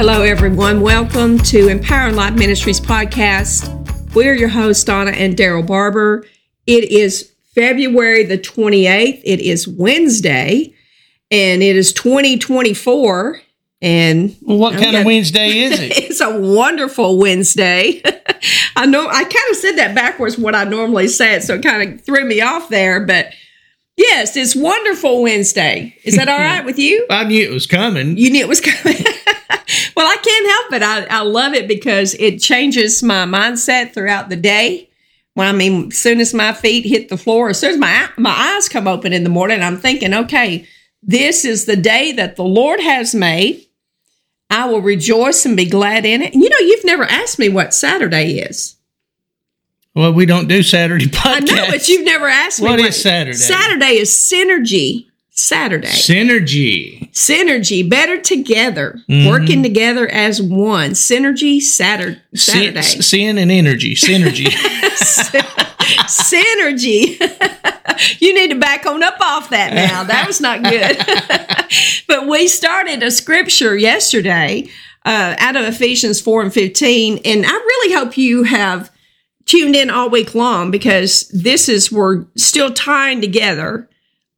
Hello, everyone. Welcome to Empowering Life Ministries podcast. We're your hosts, Donna and Daryl Barber. It is February the 28th. It is Wednesday, and it is 2024. And Well, what I'm kind of Wednesday is it? it's a wonderful Wednesday. I know I kind of said that backwards what I normally say it, so it kind of threw me off there. But yes, it's wonderful Wednesday. Is that all right with you? I knew it was coming. You knew it was coming. well, I can't help it. I, I love it because it changes my mindset throughout the day. Well, I mean, as soon as my feet hit the floor, as soon as my my eyes come open in the morning, I'm thinking, okay, this is the day that the Lord has made. I will rejoice and be glad in it. And you know, you've never asked me what Saturday is. Well, we don't do Saturday podcasts. I know, but you've never asked me What is Saturday? Saturday is synergy. Saturday. Synergy. Synergy, better together, Mhm. working together as one. Synergy, Saturday. Sin, Saturday. sin and energy. Synergy. Synergy. you need to back on up off that now. That was not good. but we started a scripture yesterday uh, out of Ephesians 4 and 15. And I really hope you have tuned in all week long because this is, we're still tying together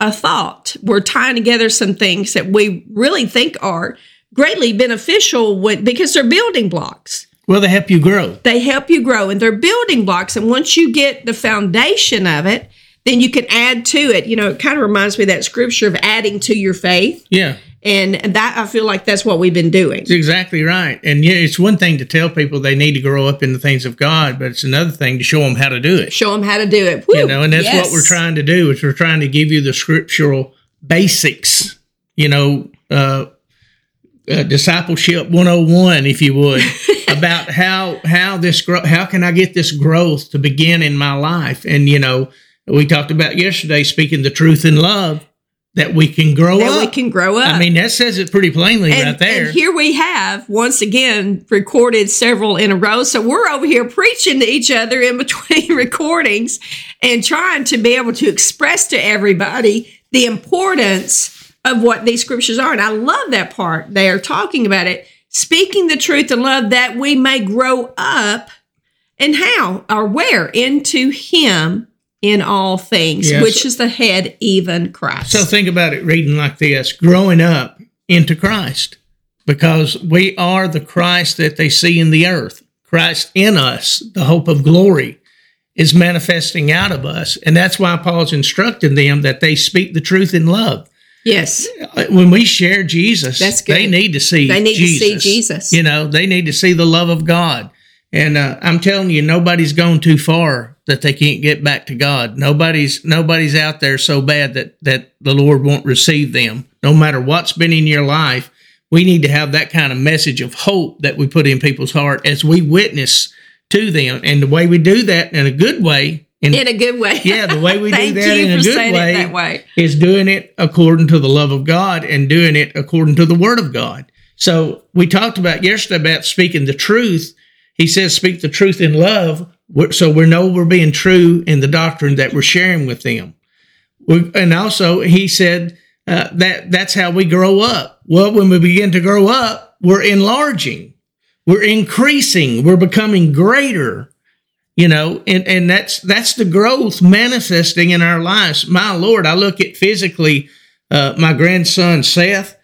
a thought. We're tying together some things that we really think are greatly beneficial when, because they're building blocks. Well, they help you grow. they help you grow and they're building blocks. And once you get the foundation of it then you can add to it. You know it kind of reminds me of that scripture of adding to your faith. Yeah, and that i feel like that's what we've been doing it's exactly right. And yeah, it's one thing to tell people they need to grow up in the things of God, but it's another thing to show them how to do it. show them how to do it You know, and that's what we're trying to do. Is we're trying to give you the scriptural basics. You know, uh, uh, discipleship 101 if you would about how how this grow how can i get this growth to begin in my life and you know we talked about yesterday speaking the truth in love that we can grow that up we can grow up i mean that says it pretty plainly and, right there and here we have once again recorded several in a row. So we're over here preaching to each other in between recordings and trying to be able to express to everybody the importance of what these scriptures are. And I love that part. They are talking about it, speaking the truth in love that we may grow up and how or where into Him in all things, Yes. which is the head, even Christ. So think about it reading like this growing up into Christ because we are the Christ that they see in the earth. Christ in us, the hope of glory, is manifesting out of us. And that's why Paul's instructing them that they speak the truth in love. yes. When we share Jesus, That's good. they need to see They need to Jesus. see Jesus. You know, they need to see the love of God. And uh, I'm telling you, nobody's gone too far that they can't get back to God. Nobody's nobody's out there so bad that that the Lord won't receive them. No matter what's been in your life, we need to have that kind of message of hope that we put in people's heart as we witness to them. And the way we do that in a good way, in, in a good way. yeah, the way we do that in a good way, way. is doing it according to the love of God and doing it according to the Word of God. So we talked about yesterday about speaking the truth. He says, "Speak the truth in love," so we know we're being true in the doctrine that we're sharing with them. And also, he said uh, that that's how we grow up. Well, when we begin to grow up, we're enlarging, we're increasing, we're becoming greater you know and and that's that's the growth manifesting in our lives my lord i look at physically uh my grandson seth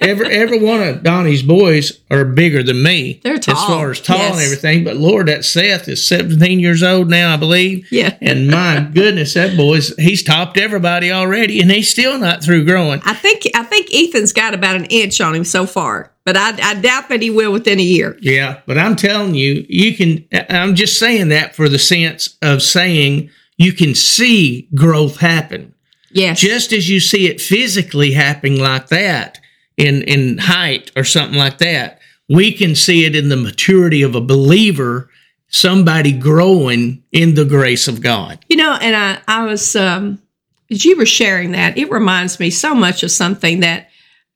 every every one of donnie's boys are bigger than me They're tall. as far as tall and everything but lord that seth is 17 years old now i believe Yeah. and my goodness that boy's he's topped everybody already and he's still not through growing I think I think Ethan's got about an inch on him so far, but I, I doubt that he will within a year. Yeah, but I'm telling you, you can. I'm just saying that for the sense of saying you can see growth happen, Yes. just as you see it physically happening like that in in height or something like that. We can see it in the maturity of a believer, somebody growing in the grace of God. you know, and I I was um as you were sharing that, it reminds me so much of something that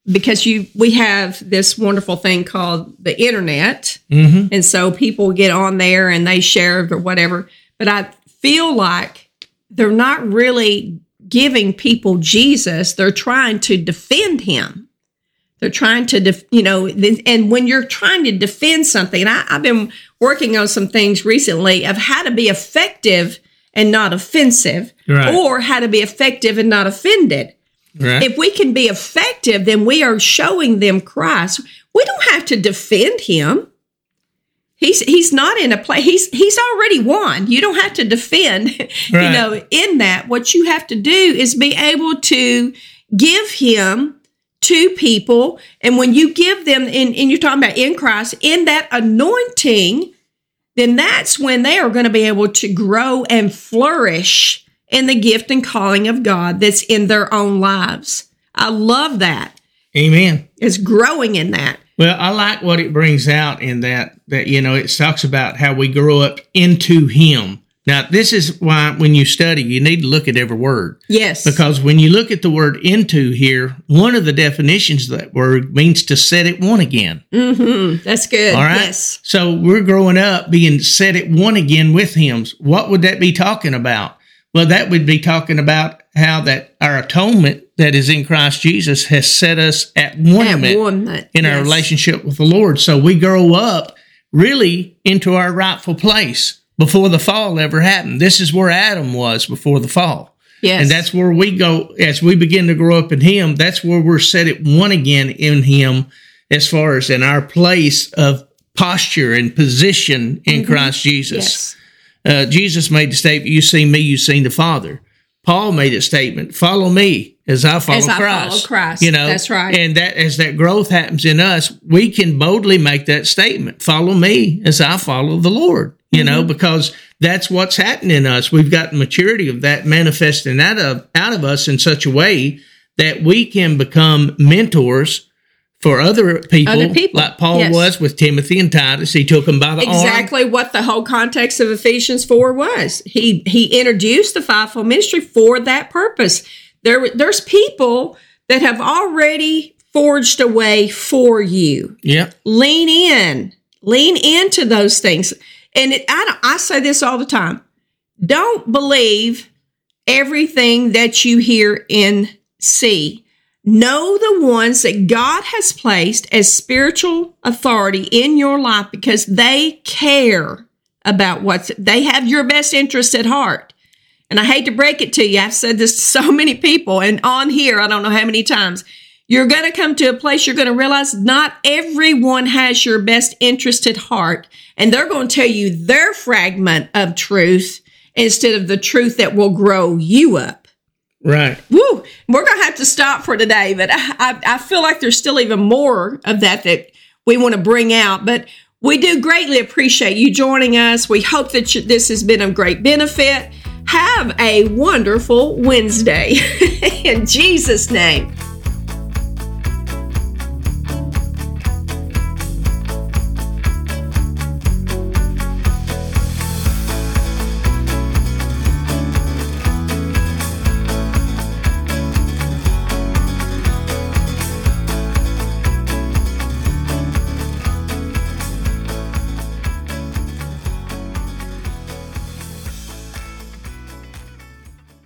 because you we have this wonderful thing called the internet Mm-hmm. and so people get on there and they share it or whatever but i feel like they're not really giving people jesus they're trying to defend him They're trying to, def, you know, and when you're trying to defend something, and I, I've been working on some things recently of how to be effective and not offensive, Right. or how to be effective and not offended. Right. If we can be effective, then we are showing them Christ. We don't have to defend him. He's he's not in a place. He's he's already won. You don't have to defend. You know, in that, what you have to do is be able to give him to people. And when you give them, and, and you're talking about in Christ, in that anointing, then that's when they are going to be able to grow and flourish in the gift and calling of God that's in their own lives. I love that. Amen. It's growing in that. Well, I like what it brings out in that that you know it talks about how we grow up into Him. Now, this is why when you study, you need to look at every word Yes. because when you look at the word "into" here, one of the definitions of that word means to set it one again. hmm That's good. All right. Yes. So we're growing up being set at one again with Him. What would that be talking about? Well, that would be talking about how that our atonement that is in Christ Jesus has set us at one At one that- in our relationship with the Lord. So we grow up really into our rightful place before the fall ever happened. This is where Adam was before the fall. Yes. And that's where we go as we begin to grow up in Him. That's where we're set at one again in Him, as far as in our place of posture and position in Christ Jesus. yes. Uh, Jesus made the statement, You see me, you seen the Father. Paul made a statement, Follow me as I follow As I Christ. follow Christ. You know, That's right. And that as that growth happens in us, we can boldly make that statement Follow me as I follow the Lord. You know, Mm-hmm. because that's what's happening in us. We've got maturity of that manifesting out of out of us in such a way that we can become mentors for other people, Other people, like Paul yes. was with Timothy and Titus. He took them by the arm. exactly what the whole context of Ephesians 4 was. He he introduced the fivefold ministry for that purpose. There there's people that have already forged a way for you. Yep. Lean in. Lean into those things. And it, I don't- I say this all the time. Don't believe everything that you hear and see. Know the ones that God has placed as spiritual authority in your life because they care about what's, they have your best interest at heart. And I hate to break it to you. I've said this to so many people and on here, I don't know how many times. You're going to come to a place you're going to realize not everyone has your best interest at heart. And they're going to tell you their fragment of truth instead of the truth that will grow you up. Right. Woo! We're going to have to stop for today, but I, I, I feel like there's still even more of that that we want to bring out. But we do greatly appreciate you joining us. We hope that you, this has been of great benefit. Have a wonderful Wednesday in Jesus' name.